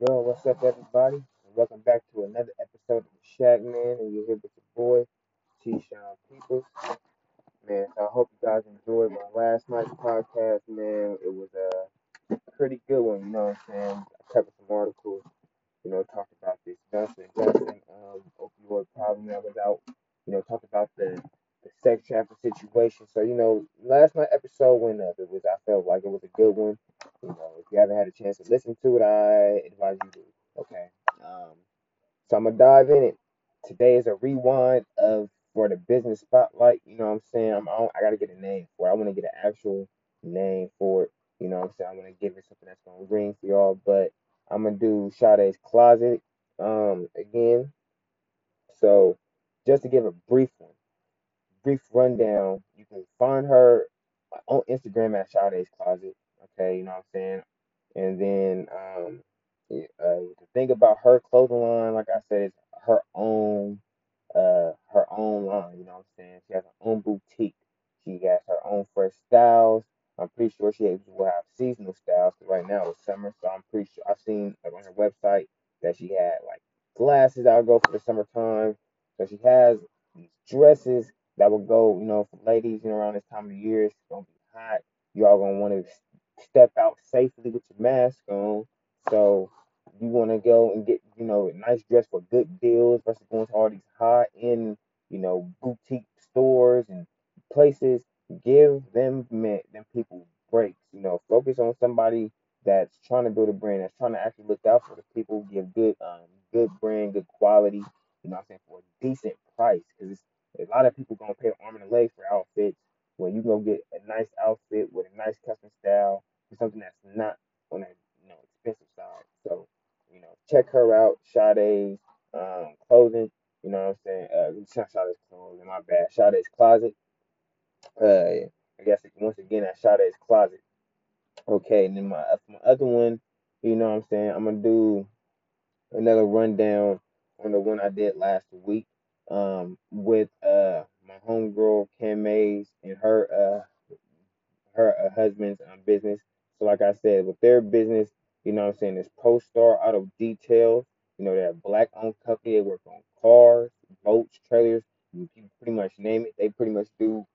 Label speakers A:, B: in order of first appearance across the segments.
A: Yo, what's up, everybody? Welcome back to another episode of the Shack Man, and you're here with your boy, T. Sean Peoples. Man, so I hope you guys enjoyed my last night's podcast, man. It was a pretty good one, you know what I'm saying? I covered some articles, you know, talked about this Johnson Johnson um, opioid problem that was out, you know, talked about the the sex trafficking situation. So, you know, last night episode went up. It was I felt like it was a good one. You know, if you haven't had a chance to listen to it, I advise you to. Okay. Um, so I'm gonna dive in it. Today is a rewind of for the business spotlight. You know what I'm saying? I'm I, I gotta get a name for it. I want to get an actual name for it. You know what I'm saying? I'm gonna give it something that's gonna ring for y'all. But I'm gonna do Sade's closet um again. So just to give a brief one brief rundown, you can find her on Instagram at Sade's Closet. Okay, you know what I'm saying? And then um, uh, the thing about her clothing line, like I said, is her own uh her own line. You know what I'm saying? She has her own boutique. She has her own fresh styles. I'm pretty sure she will have seasonal styles right now it's summer. So I'm pretty sure I've seen on her website that she had like glasses that'll go for the summertime. So she has these dresses that will go, you know, for ladies, you know, around this time of year. It's gonna be hot. You all gonna want to step out safely with your mask on. So you want to go and get, you know, a nice dress for good deals versus going to all these high end, you know, boutique stores and places. Give them men, them people breaks. You know, focus on somebody that's trying to build a brand, that's trying to actually look out for the people, give good, um, good brand, good quality. You know, I'm saying for a decent price because a lot of people gonna pay arm and a leg for outfits when you go get a nice outfit with a nice custom style for something that's not on that you know expensive side. So you know, check her out, Sade's um, clothing. You know what I'm saying? Uh, not Sade's clothing, my bad. Sade's closet. Uh, I guess once again at Sade's closet. Okay, and then my my other one, you know what I'm saying? I'm gonna do another rundown on the one I did last week um, with uh, my homegirl Kim Mays and her uh, her uh, husband's um, business. So like I said, with their business, you know what I'm saying, it's post Star Auto Detail. You know, they're a black owned company. They work on cars, boats, trailers. You can pretty much name it. They pretty much do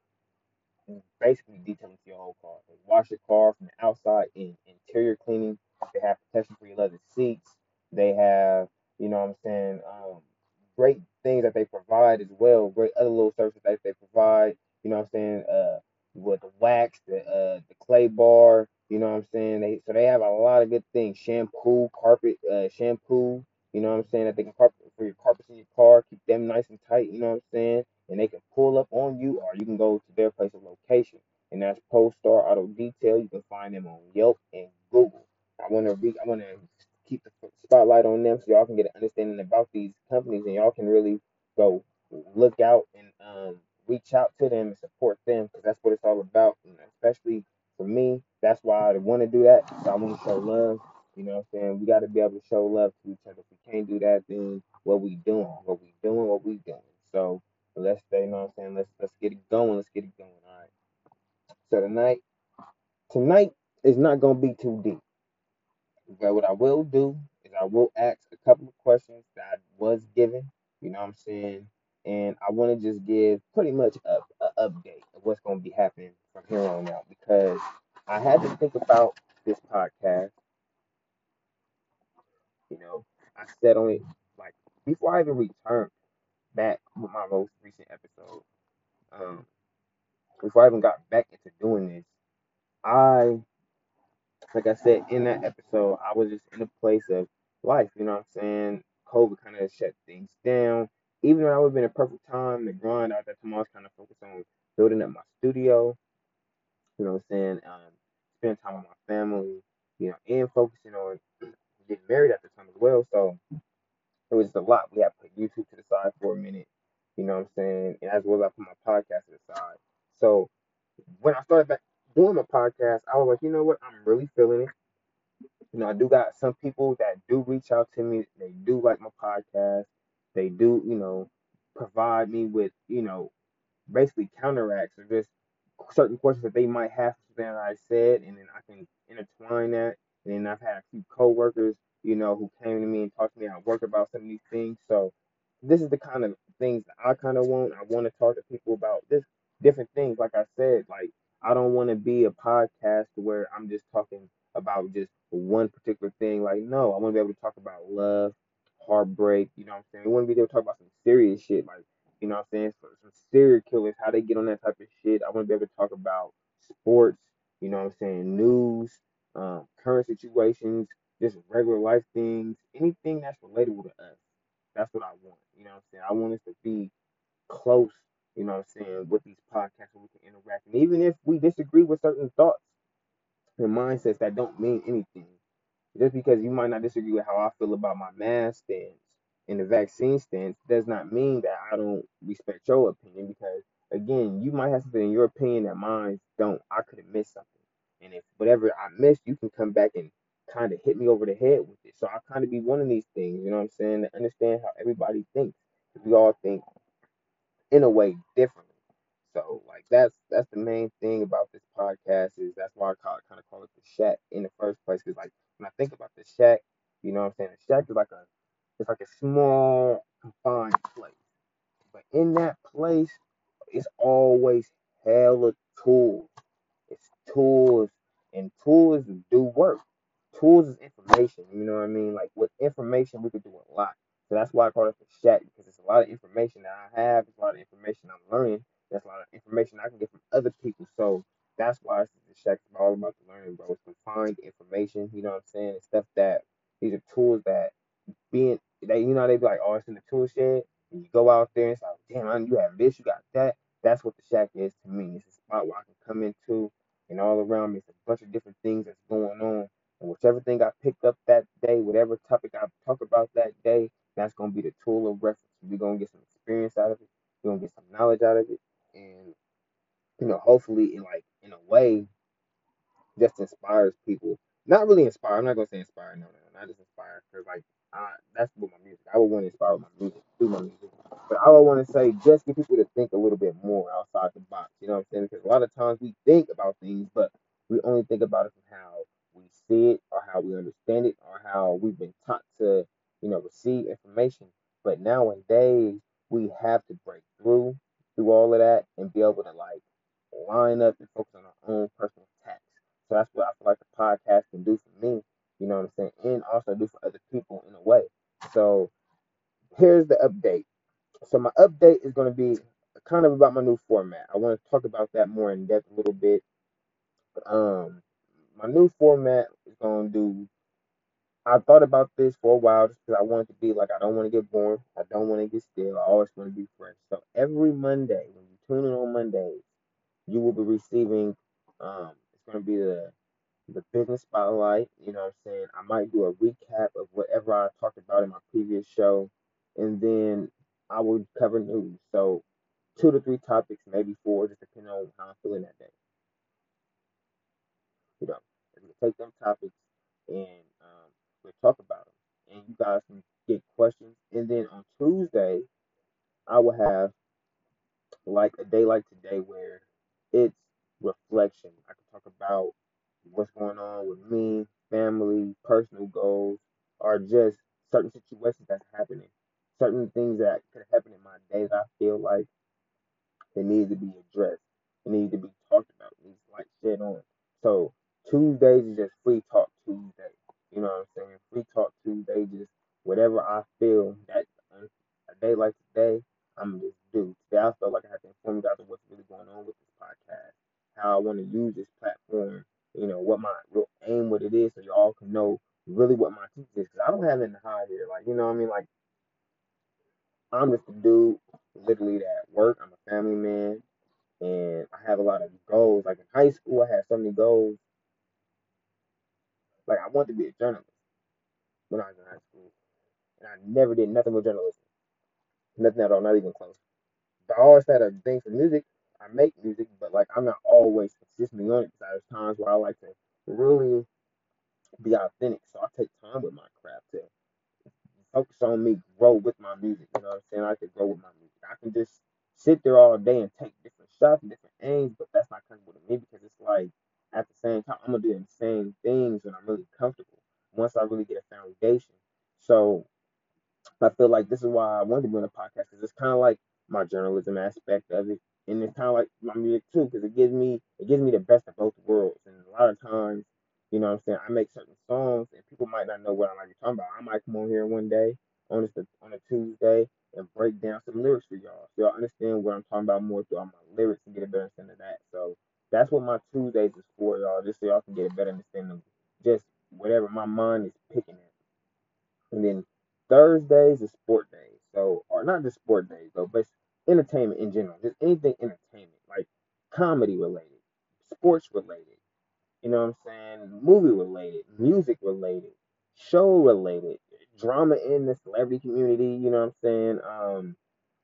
A: basically detailing your whole car. They wash your car from the outside in interior cleaning. They have protection for your leather seats. They have, you know what I'm saying, um, great things that they provide as well. Great other little services that they provide. You know what I'm saying? Uh, with the wax, the uh, the clay bar. You know what I'm saying? They so they have a lot of good things. Shampoo, carpet, uh, shampoo. You know what I'm saying? That they can carpet for your carpets in your car, keep them nice and tight. You know what I'm saying? And they can pull up on you, or you can go to their place of location. And that's Star Auto Detail. You can find them on Yelp and Google. I want to re- I want to spotlight on them so y'all can get an understanding about these companies and y'all can really go look out and um, reach out to them and support them because that's what it's all about. And especially for me, that's why I want to do that. So I want to show love. You know what I'm saying? We got to be able to show love to each other. If we can't do that, then what we doing? What we doing? What we doing? So let's stay. You know what I'm saying? Let's let's get it going. Let's get it going. All right. So tonight, tonight is not gonna be too deep. But what I will do I will ask a couple of questions that I was given. You know what I'm saying? And I want to just give pretty much a, update of what's going to be happening from here on out because I had to think about this podcast. You know, I said on it like before I even returned back with my most recent episode. Um, before I even got back into doing this, I like I said in that episode, I was just in a place of life, you know what I'm saying? COVID kind of shut things down. Even though that would have been a perfect time to grind out that I was kind of focused on building up my studio, you know what I'm saying? Um, spending time with my family, you know, and focusing on getting married at the time as well. So it was a lot. We had to put YouTube to the side for a minute, you know what I'm saying? And as well as I put my podcast to the side. So when I started back doing my podcast, I was like, you know what? I'm really feeling it. You know, I do got some people that do reach out to me. They do like my podcast. They do, you know, provide me with, you know, basically counteracts or just certain questions that they might have that I said, and then I can intertwine that. And then I've had a few coworkers, you know, who came to me and talked to me at work about some of these things. So this is the kind of things that I kind of want. I want to talk to people about this different things. Like I said, like I don't want to be a podcast where I'm just talking about just one particular thing. Like no, I want to be able to talk about love, heartbreak. You know what I'm saying? I want to be able to talk about some serious shit. Like you know what I'm saying? So, some serial killers, how they get on that type of shit. I want to be able to talk about sports. You know what I'm saying? News, um, current situations, just regular life things, anything that's relatable to us. That's what I want. You know what I'm saying? I want us to be close, you know what I'm saying, with these podcasts we can interact. And even if we disagree with certain thoughts and mindsets that don't mean anything, just because you might not disagree with how I feel about my mask stance and the vaccine stance does not mean that I don't respect your opinion because again, you might have something in your opinion that mine don't. I could have missed something. And if whatever I missed, you can come back and kind of hit me over the head with it. So I kind of be one of these things, you know what I'm saying, to understand how everybody thinks. We all think in a way differently. So like that's that's the main thing about this podcast is that's why I call kind of call it the shack in the first place because like when I think about the shack, you know what I'm saying, the shack is like a it's like a small confined place, but in that place, it's always hella tools. It's tools and tools do work. Tools is information. You know what I mean? Like with information, we could do a lot. So that's why I call it the shack because it's a lot of information that I have. It's a lot of information I'm learning. That's a lot of information I can get from other people. So that's why it's the shack is all about the learning, bro. It's confined information. You know what I'm saying? It's stuff that these are tools that being they you know they be like, oh, it's in the tool shed. And you go out there and it's like, damn, man, you have this, you got that. That's what the shack is to me. It's a spot where I can come into and all around me. It's a bunch of different things that's going on. And whichever thing I picked up that day, whatever topic I talk about that day, that's gonna be the tool of reference. We're gonna get some experience out of it. We're gonna get some knowledge out of it. And you know, hopefully in like in a way just inspires people. Not really inspire. I'm not gonna say inspire. No, no, no, not just inspire. Cause like, I, that's with my music. I would want to inspire my music, do my music. But I would want to say just get people to think a little bit more outside the box. You know what I'm saying? Because a lot of times we think about things, but we only think about it from how we see it, or how we understand it, or how we've been taught to, you know, receive information. But nowadays we have to break through through all of that and be able to like line up and focus on our own personal tasks. So that's what I feel like the podcast can do for me, you know what I'm saying, and also do for other people in a way. So here's the update. So my update is going to be kind of about my new format. I want to talk about that more in depth a little bit. Um, my new format is going to do. I thought about this for a while just because I want it to be like I don't want to get bored. I don't want to get still. I always want to be fresh. So every Monday, when you tune in on Mondays, you will be receiving. Um, it's going to be the the business spotlight. You know what I'm saying? I might do a recap of whatever I talked about in my previous show, and then I will cover news. So two to three topics, maybe four, just depending on how I'm feeling that day. You know, take them topics and um, we'll talk about them, and you guys can get questions. And then on Tuesday, I will have like a day like today where it's reflection. I can talk about what's going on with me, family, personal goals, or just certain situations that's happening, certain things that could happen in my day that I feel like they need to be addressed, they need to be talked about, it needs like shit on. So Tuesdays is just free talk Tuesday. You know what I'm saying? Free talk Tuesday, just whatever I feel that on a day like today, I'm gonna just do. Today I felt like I had to inform you guys of what's really going on with this podcast, how I want to use this platform, you know, what my real aim, what it is, so y'all can know really what my teaching is. Cause I don't have nothing to hide here. Like, you know what I mean? Like, I'm just a dude, literally that work. I'm a family man, and I have a lot of goals. Like in high school, I had so many goals. Like I wanted to be a journalist when I was in high school, and I never did nothing with journalism, nothing at all, not even close. But I always had a thing for music. I make music, but like I'm not always consistently on it because there's times where I like to really be authentic. So I take time with my craft to focus on me, grow with my music. You know what I'm saying? I can grow with my music. I can just sit there all day and take different shots and different aims, but that's not comfortable to me because it's like at the same time I'm gonna do the same things when I'm really comfortable. once I really get a foundation. So I feel like this is why I wanted to be on a podcast because it's kind of like my journalism aspect of it, and it's kind of like my music too because it gives me it gives me the best of both worlds. And a lot of times, you know, what I'm saying I make certain songs and people might not know what I might be talking about. I might come on here one day on this on a Tuesday and break down some lyrics for y'all, so y'all understand I'm talking about more through my lyrics and get a better understanding of that. So that's what my Tuesdays is for, y'all, just so y'all can get a better understanding of just whatever my mind is picking at. And then Thursdays is sport days. So, or not just sport days though, but entertainment in general. Just anything entertainment, like comedy related, sports related, you know what I'm saying? Movie related, music related, show related, drama in the celebrity community, you know what I'm saying? Um,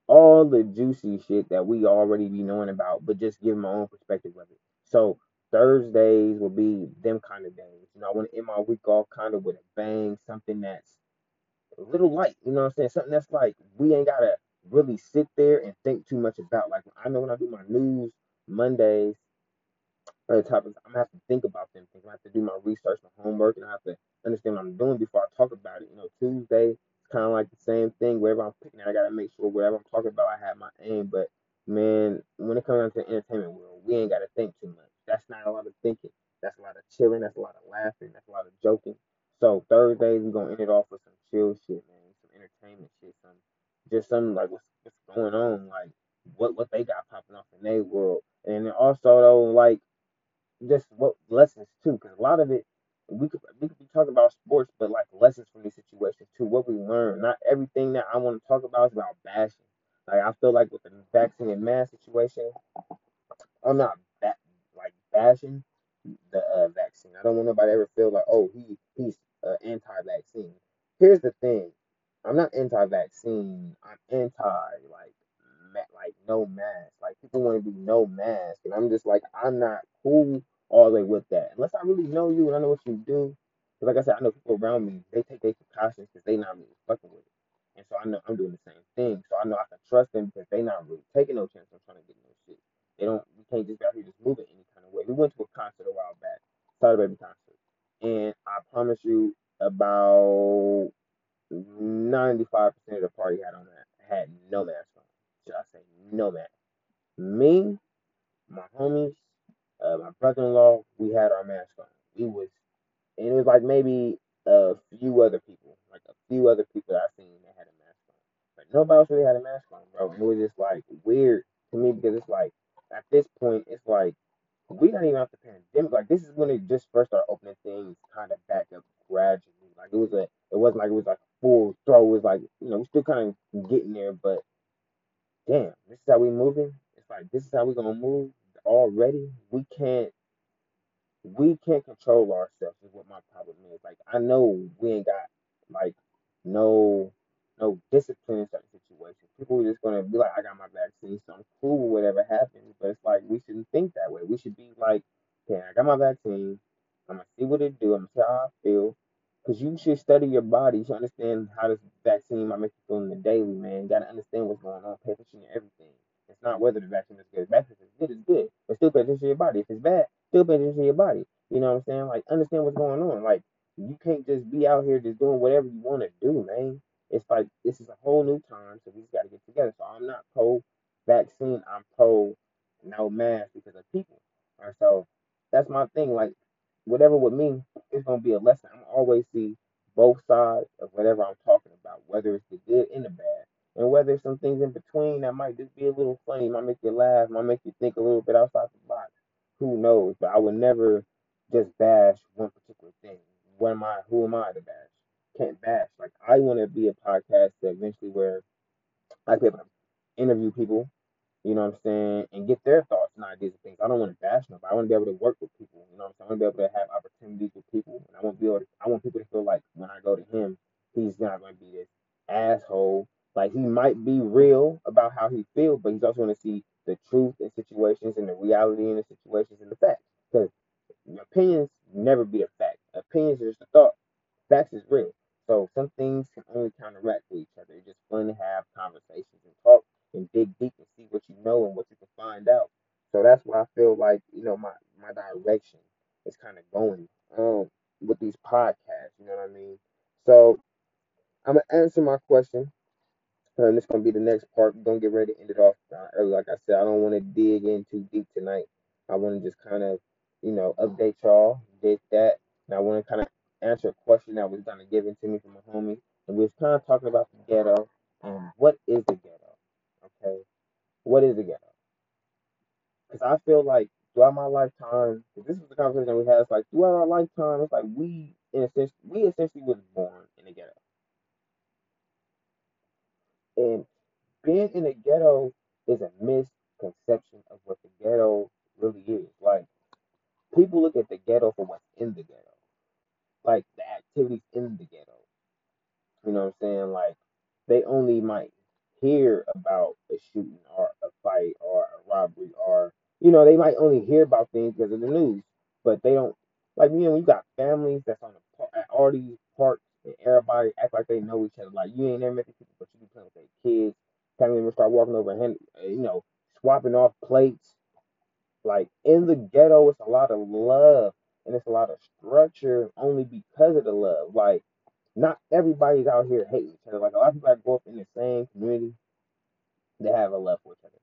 A: all the juicy shit that we already be knowing about, but just give my own perspective of it. So Thursdays will be them kind of days. You know, I want to end my week off kind of with a bang, something that's a little light, you know what I'm saying? Something that's like we ain't gotta really sit there and think too much about. Like I know when I do my news Mondays or topics, I'm gonna have to think about them things. I have to do my research, my homework, and I have to understand what I'm doing before I talk about it. You know, Tuesday kind of like the same thing. Wherever I'm picking, I gotta make sure wherever I'm talking about, I have my aim. But man, when it comes down to the entertainment world, we ain't gotta think too much. That's not a lot of thinking. That's a lot of chilling. That's a lot of laughing. That's a lot of joking. So Thursdays we're gonna end it off with some chill shit, man. Some entertainment shit. Some just some like what's what's going on, like what what they got popping off in their world. And also though, like just what lessons too, because a lot of it we could we could be talking about sports, but like lessons from these situations too, what we learn. Not everything that I want to talk about is about bashing. Like I feel like with the vaccine and mask situation, I'm not that like bashing the uh, vaccine. I don't want nobody to ever feel like, oh, he he's uh, anti-vaccine. Here's the thing, I'm not anti-vaccine. I'm anti like ma- like no mask. Like people want to do no mask, and I'm just like I'm not cool all the way with that unless I really know you and I know what you do. Because like I said, I know people around me they take their precautions because they not really fucking with it, and so I know I'm doing the same thing. So I know I can trust them because they not really taking no chance on trying to get no shit. They don't. We can't just out here just moving any kind of way. We went to a concert a while back, Starter Baby concert, and I promise you about 95% of the party had on that had no mask on. Should I say no mask? Me, my homies, uh, my brother-in-law, we had our mask on. We was, and it was like maybe a few other people, like a few other people I seen that had a mask on, but nobody else really had a mask on, bro. And it was just like weird to me because it's like at this point, it's like we not even out the pandemic. Like this is when it just first started opening things kind of back up gradually. Like it was a, it wasn't like it was like full throw. It was like you know we still kind of getting there, but damn, this is how we moving. It's like this is how we gonna move already. We can't we can't control ourselves is what my problem is. Like I know we ain't got like no no discipline in certain situations. People are just gonna be like, I got my vaccine, so I'm cool with whatever happens. But it's like we shouldn't think that way. We should be like, okay, I got my vaccine. I'm gonna see what it do. I'm gonna see how I feel. Cause you should study your body to understand how this vaccine might make you feel in the daily, man. You gotta understand what's going on. Pay attention to everything. It's not whether the vaccine is good. If vaccine is good, it's good. But still pay attention to your body. If it's bad, still pay attention to your body. You know what I'm saying? Like understand what's going on. Like you can't just be out here just doing whatever you want to do, man. It's like this is a whole new time, so we just got to get together. So I'm not pro vaccine. I'm pro no mask because of people. And so that's my thing. Like whatever with me, it's gonna be a lesson. I'm always see both sides of whatever I'm talking about, whether it's the good and the bad, and whether some things in between that might just be a little funny, might make you laugh, might make you think a little bit outside the box. Who knows? But I would never just bash one particular thing. What am I? Who am I to bash? Can't bash. Like I want to be a podcast that eventually where I to interview people you know what I'm saying, and get their thoughts and ideas and things. I don't want to bash nobody. I want to be able to work with people. You know what I'm saying? I want to be able to have opportunities with people, and I want to be able to, I want people to feel like when I go to him, he's not going to be this asshole. Like he might be real about how he feels, but he's also going to see the truth in situations and the reality in the situations and the facts. Because opinions never be a fact. Opinions are just a thought. Facts is real. So some things can only counteract to each other. It's just fun to have conversations and talk and dig deep and see what you know and what you can find out. So that's why I feel like, you know, my, my direction is kind of going um with these podcasts, you know what I mean? So I'm gonna answer my question. And this gonna be the next part. We're gonna get ready to end it off early. Like I said, I don't want to dig in too deep tonight. I want to just kind of, you know, update y'all, get that, and I want to kind of answer a question that was kind of given to me from a homie, and we was kind of talking about the ghetto and what is the ghetto? Okay, what is the ghetto? Because I feel like throughout my lifetime, this is the conversation we had. It's like throughout our lifetime, it's like we in sense, we essentially was born in the ghetto, and being in the ghetto is a misconception of what the ghetto really is. Like people look at the ghetto for what's in the ghetto, like the activities in the ghetto. You know what I'm saying? Like they only might hear about a shooting or a fight or a robbery or you know they might only hear about things because of the news, but they don't like you know you got families that's on the at all these parks and everybody act like they know each other. Like you ain't never met kids. Family members start walking over and you know swapping off plates. Like in the ghetto, it's a lot of love and it's a lot of structure only because of the love. Like not everybody's out here hating each other. Like a lot of people that grow up in the same community, they have a love for each other.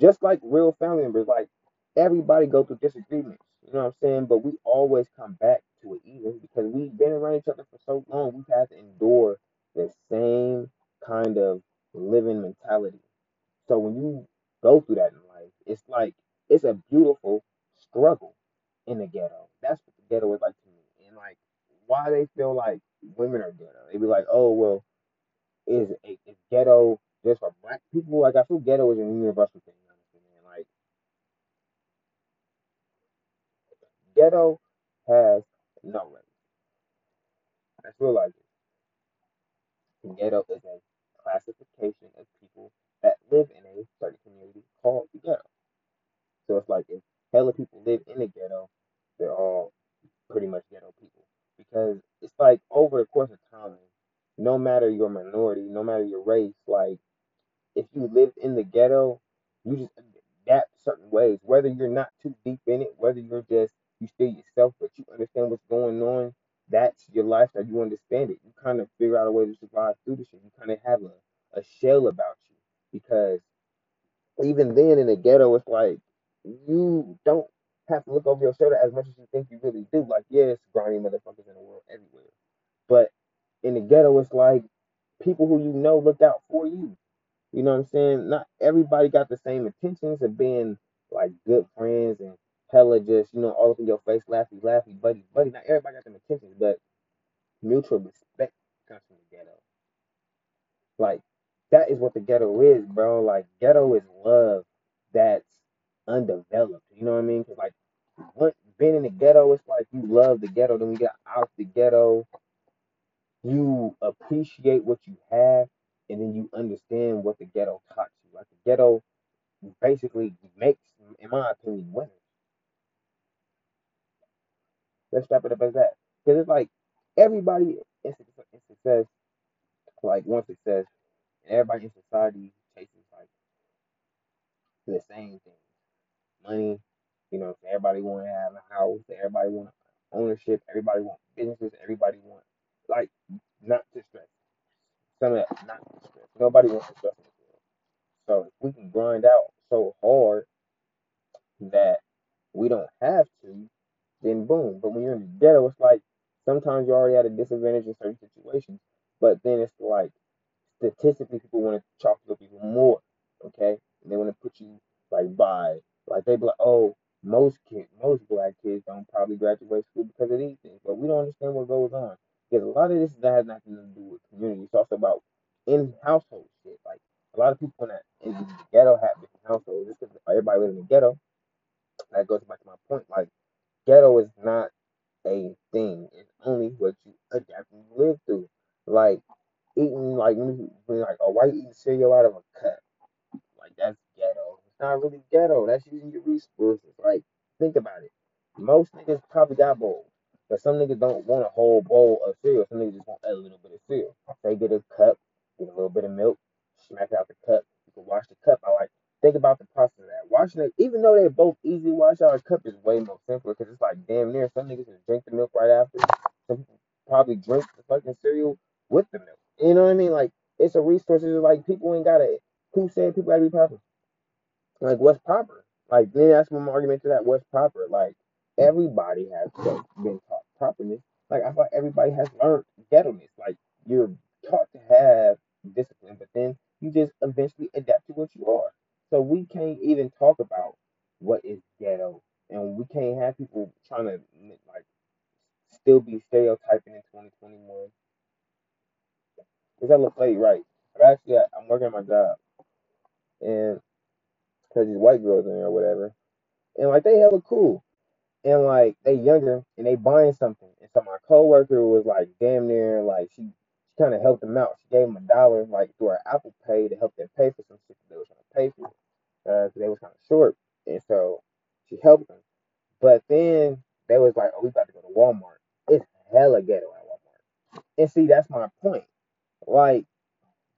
A: Just like real family members, like everybody go through disagreements. You know what I'm saying? But we always come back to it even because we've been around each other for so long. We've had to endure the same kind of living mentality. So when you go through that in life, it's like it's a beautiful struggle in the ghetto. That's what the ghetto is like to me. And like why they feel like women are ghetto. They be like, oh well, is is ghetto just for black people? Like I feel ghetto is a universal thing. Like ghetto has no race. I feel like it. Ghetto is a classification of people that live in a certain community called the ghetto. So it's like if hella people live in the ghetto, they're all pretty much ghetto people. Because it's like over the course of time, no matter your minority, no matter your race, like if you live in the ghetto, you just adapt certain ways. Whether you're not too deep in it, whether you're just you still yourself, but you understand what's going on. That's your lifestyle. You understand it. You kind of figure out a way to survive through the shit. You kind of have a, a shell about you because even then in the ghetto, it's like you don't have to look over your shoulder as much as you think you really do. Like, yeah, it's grimy motherfuckers in the world everywhere. But in the ghetto, it's like people who you know look out for you. You know what I'm saying? Not everybody got the same intentions of being like good friends and hella just, you know, all up in your face, laughy, laughy, buddy, buddy. Not everybody got them intentions, but mutual respect comes from the ghetto. Like that is what the ghetto is, bro. Like ghetto is love that's undeveloped. You know what I mean? Because like once being in the ghetto, it's like you love the ghetto. Then we got out the ghetto, you appreciate what you have, and then you understand what the ghetto taught you. Like the ghetto basically makes, in my opinion, winners. Let's wrap it up as that. Because it's like everybody in success, like one success, and everybody in society chases like the same thing. Money, you know, everybody want to have a house, everybody want ownership, everybody want businesses, everybody want like not to stress. Some of that not to stress. Nobody wants to stress. So if we can grind out so hard that we don't have then boom. But when you're in the ghetto, it's like sometimes you're already at a disadvantage in certain situations. But then it's like statistically, people want to chalk up even more. Okay, and they want to put you like by like they be like, oh, most kids, most black kids don't probably graduate school because of these things. But we don't understand what goes on because a lot of this that has nothing to do with community. It's also about in household shit. Like a lot of people in, that, in the ghetto have different households. Just because everybody lives in the ghetto, that goes back to my point. Like ghetto is not a thing. It's only what you adapt and live through. Like eating like when like a white eating cereal out of a cup. Like that's ghetto. It's not really ghetto. That's using your resources. Like think about it. Most niggas probably got bowls. But some niggas don't want a whole bowl of cereal. Some niggas just want a little bit of cereal. They get a cup, get a little bit of milk, smack out the cup. You can wash the cup. I like think about the process of that. Washing it, even though they're both easy wash out, a cup is way more simpler because it's like damn near some niggas just drink the milk right after. Some probably drink the fucking cereal with the milk. You know what I mean? Like it's a resource. It's like people ain't gotta. Who said people gotta be proper? Like what's proper? Like then that's my argument to that. What's proper? Like everybody has been taught properness. Like I thought everybody has learned ghettoness. Like you're taught to have discipline, but then you just eventually adapt to what you are. So we can't even talk about what is ghetto, and we can't have people trying to like still be stereotyping in 2021. Cause that look like right. But actually, I'm working my job, and because these white girls in there or whatever, and like they hella cool, and like they younger and they buying something, and so my coworker was like damn near like she, she kind of helped them out. She gave them a dollar like through her Apple Pay to help them pay for some shit that they were trying to pay for, because uh, they was kind of short, and so she helped them. But then they was like, oh, we about to go to Walmart. It's hella ghetto at Walmart, and see that's my point. Like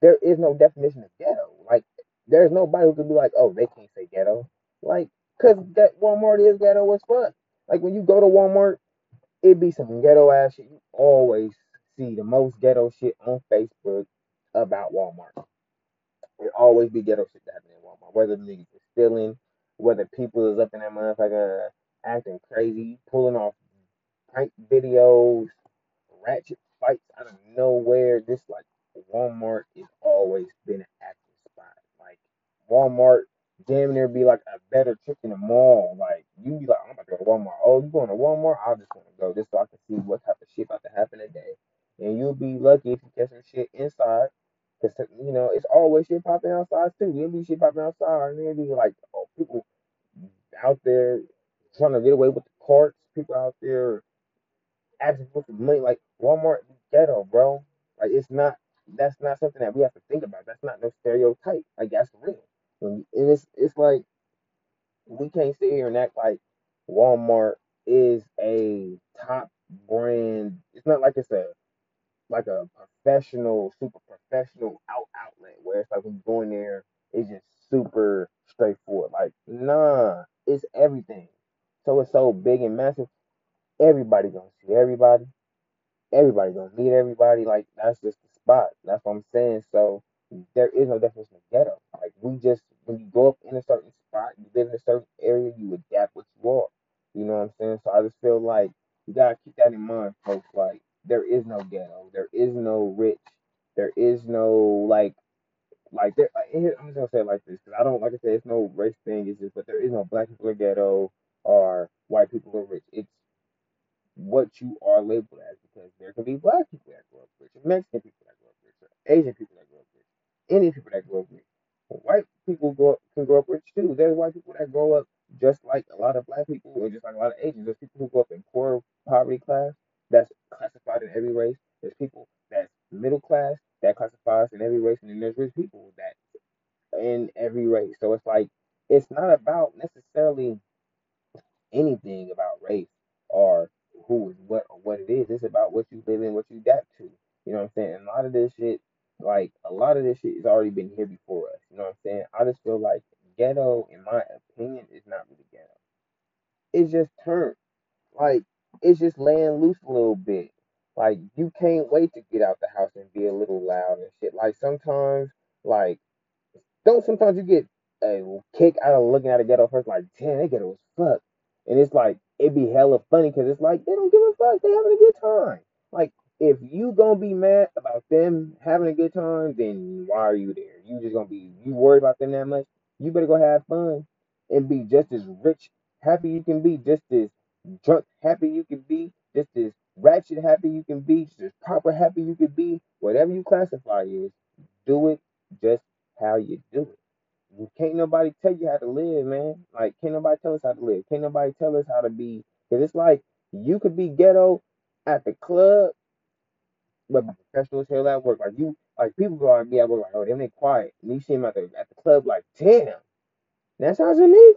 A: there is no definition of ghetto. Like there's nobody who can be like, oh, they can't say ghetto. Like, cause that Walmart is ghetto as fuck. Like when you go to Walmart, it be some ghetto ass shit. You always see the most ghetto shit on Facebook about Walmart. It always be ghetto shit that happen in Walmart. Whether niggas is stealing, whether people is up in that motherfucker acting crazy, pulling off prank videos, ratchet fights out of nowhere. This like Walmart has always been an active spot. Like Walmart damn near be like a better trip than a mall. Like you be like, I'm about to go to Walmart. Oh, you going to Walmart? I just want to go just so I can see what type of shit about to happen today. And you'll be lucky if you get some shit inside. Cause you know it's always shit popping outside too. You'll be shit popping outside, and there be like oh, people out there trying to get away with the carts. People out there for money. Like Walmart ghetto, bro. Like it's not. That's not something that we have to think about. That's not no stereotype. Like that's real. And it's it's like we can't sit here and act like Walmart is a top brand. It's not like it's a like a professional, super professional out outlet where it's like when you go in there, it's just super straightforward. Like, nah, it's everything. So it's so big and massive. Everybody gonna see everybody. Everybody gonna meet everybody. Like that's just the spot. That's what I'm saying. So there is no definition of ghetto. Like we just when you go up in a certain spot, you live in a certain area, you adapt what you are. You know what I'm saying? So I just feel like you gotta keep that in mind, folks. Like there is no ghetto, there is no rich, there is no like like there. I'm just gonna say it like this because I don't like I said it's no race thing. It's just but there is no black people are ghetto or white people are rich. It's what you are labeled as because there can be black people that grow up rich, Mexican people that grow up rich, Asian people that grow up rich, any people that grow up rich. White people grow up, can grow up rich too. There's white people that grow up just like a lot of black people, or just like a lot of Asians. There's people who grow up in poor poverty class that's classified in every race. There's people that's middle class that classifies in every race, and then there's rich people that in every race. So it's like it's not about necessarily anything about race or who is what or what it is. It's about what you live in, what you adapt to. You know what I'm saying? And a lot of this shit, like a lot of this shit, has already been here before us. You know what I'm saying? I just feel like ghetto, in my opinion, is not really ghetto. It's just turned like it's just laying loose a little bit. Like you can't wait to get out the house and be a little loud and shit. Like sometimes, like don't sometimes you get a kick out of looking at a ghetto first, like damn, that ghetto was fuck. And it's like it'd be hella funny because it's like they don't give a fuck, they having a good time. Like if you gonna be mad about them having a good time, then why are you there? You just gonna be you worried about them that much? You better go have fun and be just as rich, happy you can be, just as drunk happy you can be, just as ratchet happy you can be, just as proper happy you can be, whatever you classify is, do it just how you do it. Can't nobody tell you how to live, man. Like, can't nobody tell us how to live. Can't nobody tell us how to be. Because it's like you could be ghetto at the club, but professional hell at work. Like you, like people go out and be at work like, oh, them they quiet. And you see them at the at the club like, damn, that's how she me.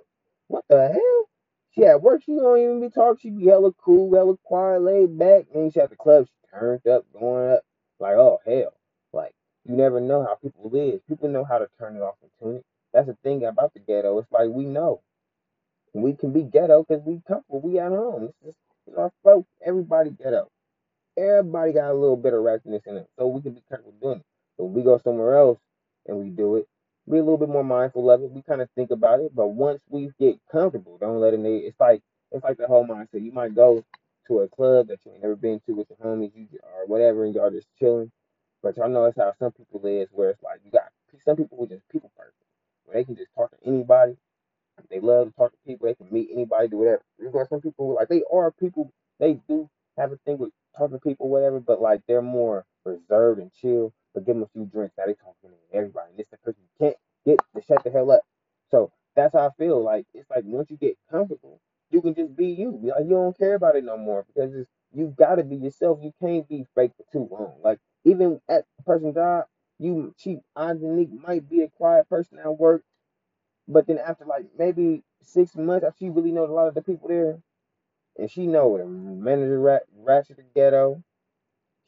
A: What the hell? She at work, she don't even be talking. She be hella cool, hella quiet, laid back. And she at the club, she turned up, going up. Like, oh hell. Like, you never know how people live. People know how to turn it off and tune it. That's the thing about the ghetto. It's like we know. We can be ghetto because we comfortable. We at home. It's just it's our folk. Everybody ghetto. everybody got a little bit of ratchetness in it, so we can be comfortable doing it. But we go somewhere else and we do it, be a little bit more mindful of it. We kind of think about it, but once we get comfortable, don't let it. It's like it's like the whole mindset. You might go to a club that you ain't never been to with your homies, you or whatever, and y'all just chilling. But y'all know that's how some people is, where it's like you got some people who just people where they can just talk to anybody. They love to talk to people. They can meet anybody, do whatever. You got some people who, like they are people. They do have a thing with talking to people, whatever. But like they're more reserved and chill. But give them a few drinks, now they talking to everybody. And this the person you can't get to shut the hell up. So that's how I feel. Like it's like once you get comfortable, you can just be you. Like you don't care about it no more because it's, you got to be yourself. You can't be fake for too long. Like even at the person's job, you she Angelique might be a quiet person at work, but then after like maybe six months, she really knows a lot of the people there, and she know the manager rat rats at the ghetto,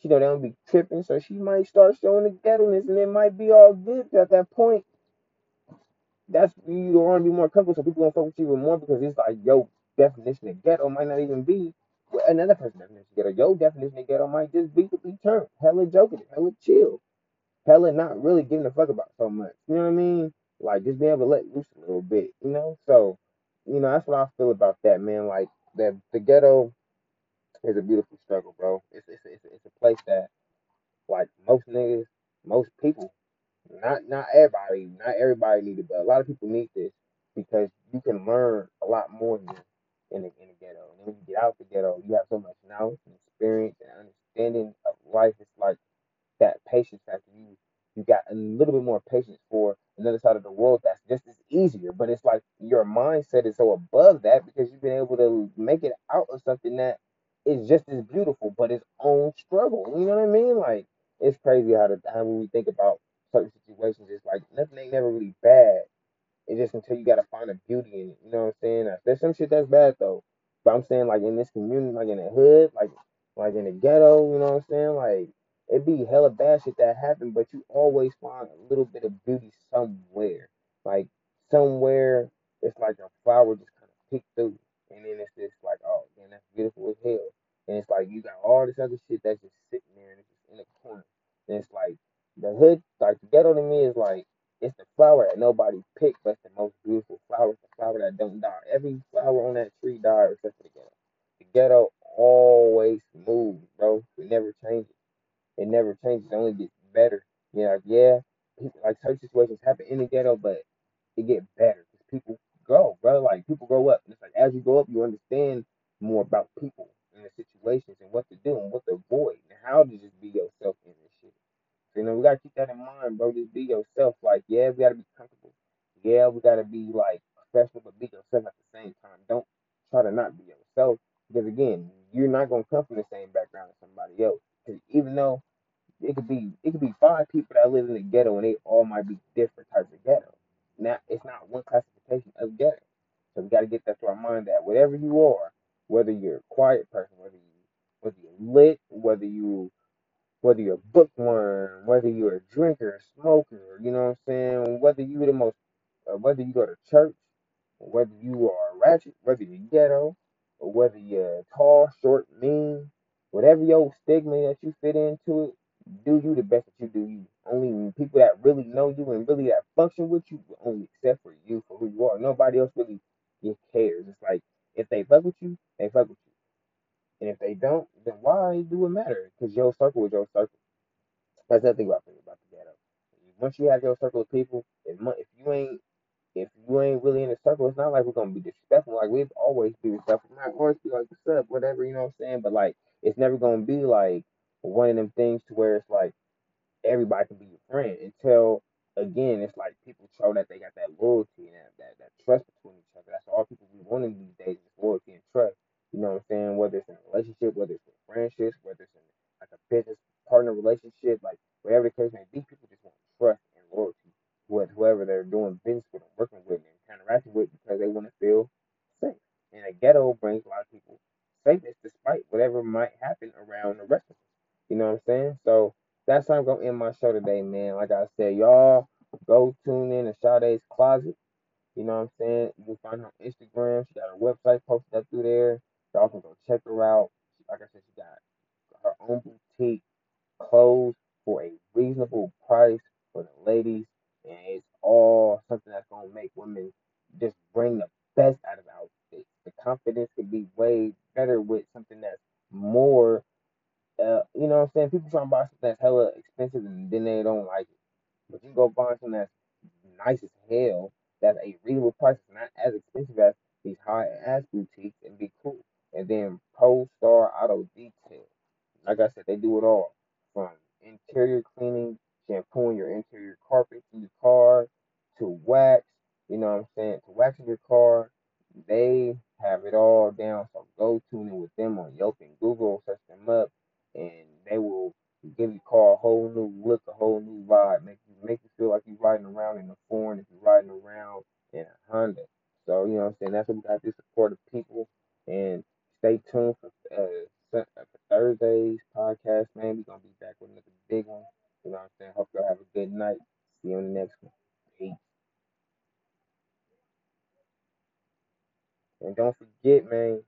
A: she know they don't be tripping, so she might start showing the ghettoness, and it might be all good at that point. That's you want to be more comfortable, so people gonna fuck with you even more because it's like your definition of ghetto might not even be another person's definition of ghetto. Your definition of ghetto might just be be turned hella joking, hella chill, hella not really giving a fuck about so much. You know what I mean? Like just being able to let loose a little bit, you know? So, you know, that's what I feel about that, man. Like that the ghetto is a beautiful struggle, bro. It's it's it's, it's a place that like most niggas, most people, not not everybody, not everybody need it, but a lot of people need this because you can learn a lot more here in the in the ghetto. And when you get out the ghetto, you have so much knowledge and experience and understanding of life. It's like that patience factor. You you got a little bit more patience for another side of the world that's just as easier. But it's like your mindset is so above that because you've been able to make it out of something that is just as beautiful, but its own struggle. You know what I mean? Like it's crazy how the how we think about certain situations, it's like nothing ain't never really bad. It's just until you gotta find a beauty in it. You know what I'm saying? There's some shit that's bad though. But I'm saying like in this community, like in the hood, like like in the ghetto, you know what I'm saying? Like it'd be hella bad shit that happened, but you always find a little bit of beauty somewhere. Like somewhere it's like a flower just kind of peeked through. And then it's just like, oh man, that's beautiful as hell. And it's like you got all this other shit that's just sitting there and it's just in the corner. And it's like the hood, like the ghetto to me is like it's the flower that nobody picked, but the most beautiful flower. It's the flower that don't die. Every flower on that tree dies except for the ghetto. The ghetto always moves, bro. It never changes. It never changes. It only gets better. You know, like, yeah, like certain situations happen in the ghetto, but it get better because people grow, bro. Like people grow up. And it's like as you grow up, you understand more about people and the situations and what to do and what to avoid and how to just be yourself in this shit. So, you know, we gotta keep that in mind, bro. Just be yourself. Like, yeah, we gotta be comfortable. Yeah, we gotta be like professional, but be yourself at the same time. Don't try to not be yourself because again, you're not gonna come from the same background as somebody else. Even though it could be it could be five people that live in the ghetto and they all might be different types of ghetto. Now it's not one classification of ghetto. So we gotta get that to our mind that whatever you are, whether you're a quiet person, whether you whether you're lit, whether you whether you're a bookworm, whether you're a drinker, a smoker, you know what I'm saying, whether you're the most uh, whether you go to church, whether you are ratchet, whether you're ghetto, or whether you're tall, short, mean, whatever your stigma that you fit into it, do you the best that you do you. Only people that really know you and really that function with you will only accept for you for who you are. Nobody else really cares. It's like if they fuck with you, they fuck with you. And if they don't, then why do it matter? Because your circle is your circle. That's the thing about about the ghetto. Once you have your circle of people, if, if you ain't if you ain't really in the circle, it's not like we're gonna be disrespectful. Like we've always be respectful. Not always be like, what's up, whatever, you know what I'm saying? But like it's never gonna be like one of them things to where it's like everybody can be your friend until again it's like people show that they got that loyalty and that, that, that trust between each other. That's all people be wanting these days is loyalty and trust. You know what I'm saying? Whether it's in a relationship, whether it's in friendships, whether it's in like a business partner relationship, like whatever the case may be, people just want trust and loyalty with whoever they're doing business with and working with and interacting with because they want to feel safe. And a ghetto brings a lot of people safeness despite whatever might happen around the rest of us. You know what I'm saying? So that's how I'm gonna end my show today, man. Like I said, y'all go tune in to Sade's Closet. You know what I'm saying? You can find her on Instagram. She got her website posted up through there. Y'all can go check her out. Like I said, she got her own boutique, clothes for a reasonable price for the ladies, and it's all something that's gonna make women just bring the best out of outfits. Confidence could be way better with something that's more uh, you know what I'm saying? People trying to buy something that's hella expensive and then they don't like it. But you go buy something that's nice as hell, that's a reasonable price, not as expensive as these high ass boutiques, and be cool. And then Pro Star Auto Detail. Like I said, they do it all from interior cleaning, shampooing your interior carpet in your car, to wax. You know what I'm saying? To waxing your car. They have it all down. So go tune in with them on Yelp and Google, search them up, and they will give your car a whole new look, a whole new vibe, make you make you feel like you're riding around in a foreign if you're riding around in a Honda. So you know what I'm saying? That's what we got this support the people and stay tuned for uh for Thursday's podcast, man. We're gonna be back with another big one. You know what I'm saying? Hope y'all have a good night. See you on the next one. Peace. And don't forget, man,